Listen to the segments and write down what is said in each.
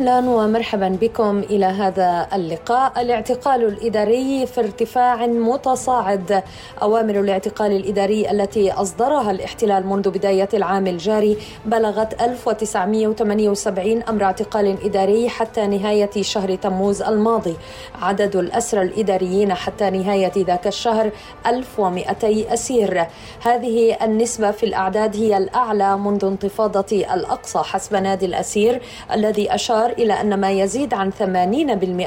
أهلا ومرحبا بكم إلى هذا اللقاء. الاعتقال الإداري في ارتفاع متصاعد. أوامر الاعتقال الإداري التي أصدرها الاحتلال منذ بداية العام الجاري بلغت 1978 أمر اعتقال إداري حتى نهاية شهر تموز الماضي. عدد الأسرى الإداريين حتى نهاية ذاك الشهر 1200 أسير. هذه النسبة في الأعداد هي الأعلى منذ انتفاضة الأقصى حسب نادي الأسير الذي أشار أشار إلى أن ما يزيد عن 80%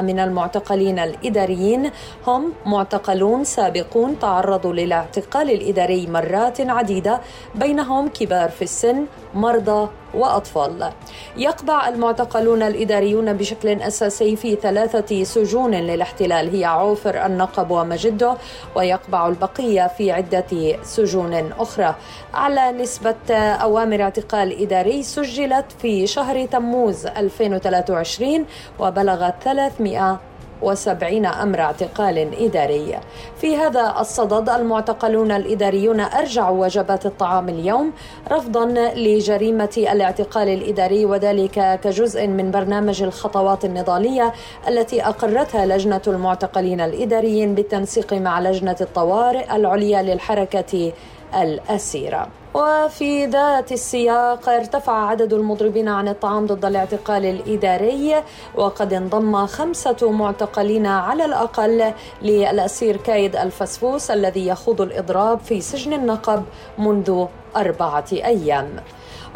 من المعتقلين الإداريين هم معتقلون سابقون تعرضوا للاعتقال الإداري مرات عديدة بينهم كبار في السن مرضى وأطفال. يقبع المعتقلون الإداريون بشكل أساسي في ثلاثة سجون للاحتلال هي عوفر النقب ومجده ويقبع البقية في عدة سجون أخرى. اعلى نسبة أوامر اعتقال إداري سجلت في شهر تموز 2023 وبلغت 300 وسبعين أمر اعتقال إداري. في هذا الصدد المعتقلون الإداريون أرجعوا وجبات الطعام اليوم رفضا لجريمة الاعتقال الإداري وذلك كجزء من برنامج الخطوات النضالية التي أقرتها لجنة المعتقلين الإداريين بالتنسيق مع لجنة الطوارئ العليا للحركة الأسيرة. وفي ذات السياق ارتفع عدد المضربين عن الطعام ضد الاعتقال الإداري وقد انضم خمسة معتقلين على الأقل للأسير كايد الفسفوس الذي يخوض الإضراب في سجن النقب منذ أربعة أيام.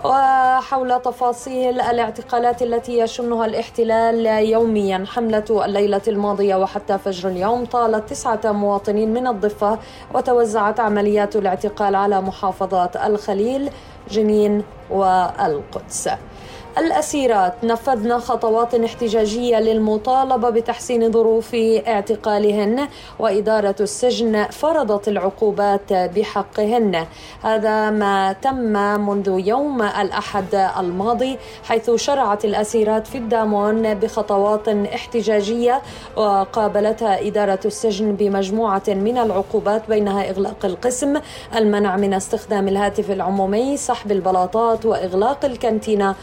وحول تفاصيل الاعتقالات التي يشنها الاحتلال يوميا حملة الليلة الماضية وحتى فجر اليوم طالت تسعة مواطنين من الضفة وتوزعت عمليات الاعتقال على محافظات الخليل جنين والقدس. الأسيرات. نفذن خطوات احتجاجية للمطالبة بتحسين ظروف اعتقالهن وإدارة السجن فرضت العقوبات بحقهن. هذا ما تم منذ يوم الأحد الماضي حيث شرعت الأسيرات في الدامون بخطوات احتجاجية وقابلتها إدارة السجن بمجموعة من العقوبات بينها إغلاق القسم المنع من استخدام الهاتف العمومي سحب البلاطات وإغلاق الكانتينا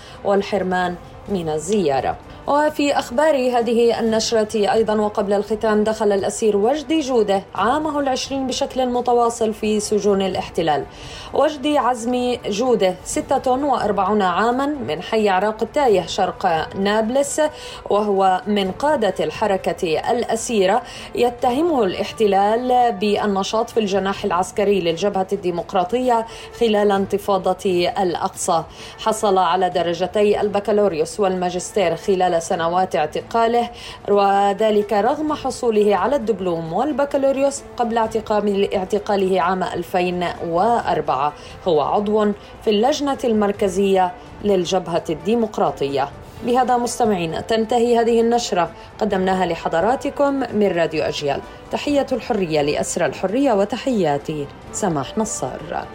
xirmaan من الزيارة. وفي أخبار هذه النشرة أيضا وقبل الختام دخل الأسير وجدي جودة عامه العشرين بشكل متواصل في سجون الاحتلال. وجدي عزمي جودة ستة وأربعون عاما من حي عراق التايه شرق نابلس وهو من قادة الحركة الأسيرة. يتهمه الاحتلال بالنشاط في الجناح العسكري للجبهة الديمقراطية خلال انتفاضة الأقصى. حصل على درجتي البكالوريوس. والماجستير خلال سنوات اعتقاله وذلك رغم حصوله على الدبلوم والبكالوريوس قبل اعتقاله عام 2004 هو عضو في اللجنة المركزية للجبهة الديمقراطية. بهذا مستمعينا تنتهي هذه النشرة. قدمناها لحضراتكم من راديو أجيال. تحية الحرية لأسر الحرية وتحياتي سماح نصار.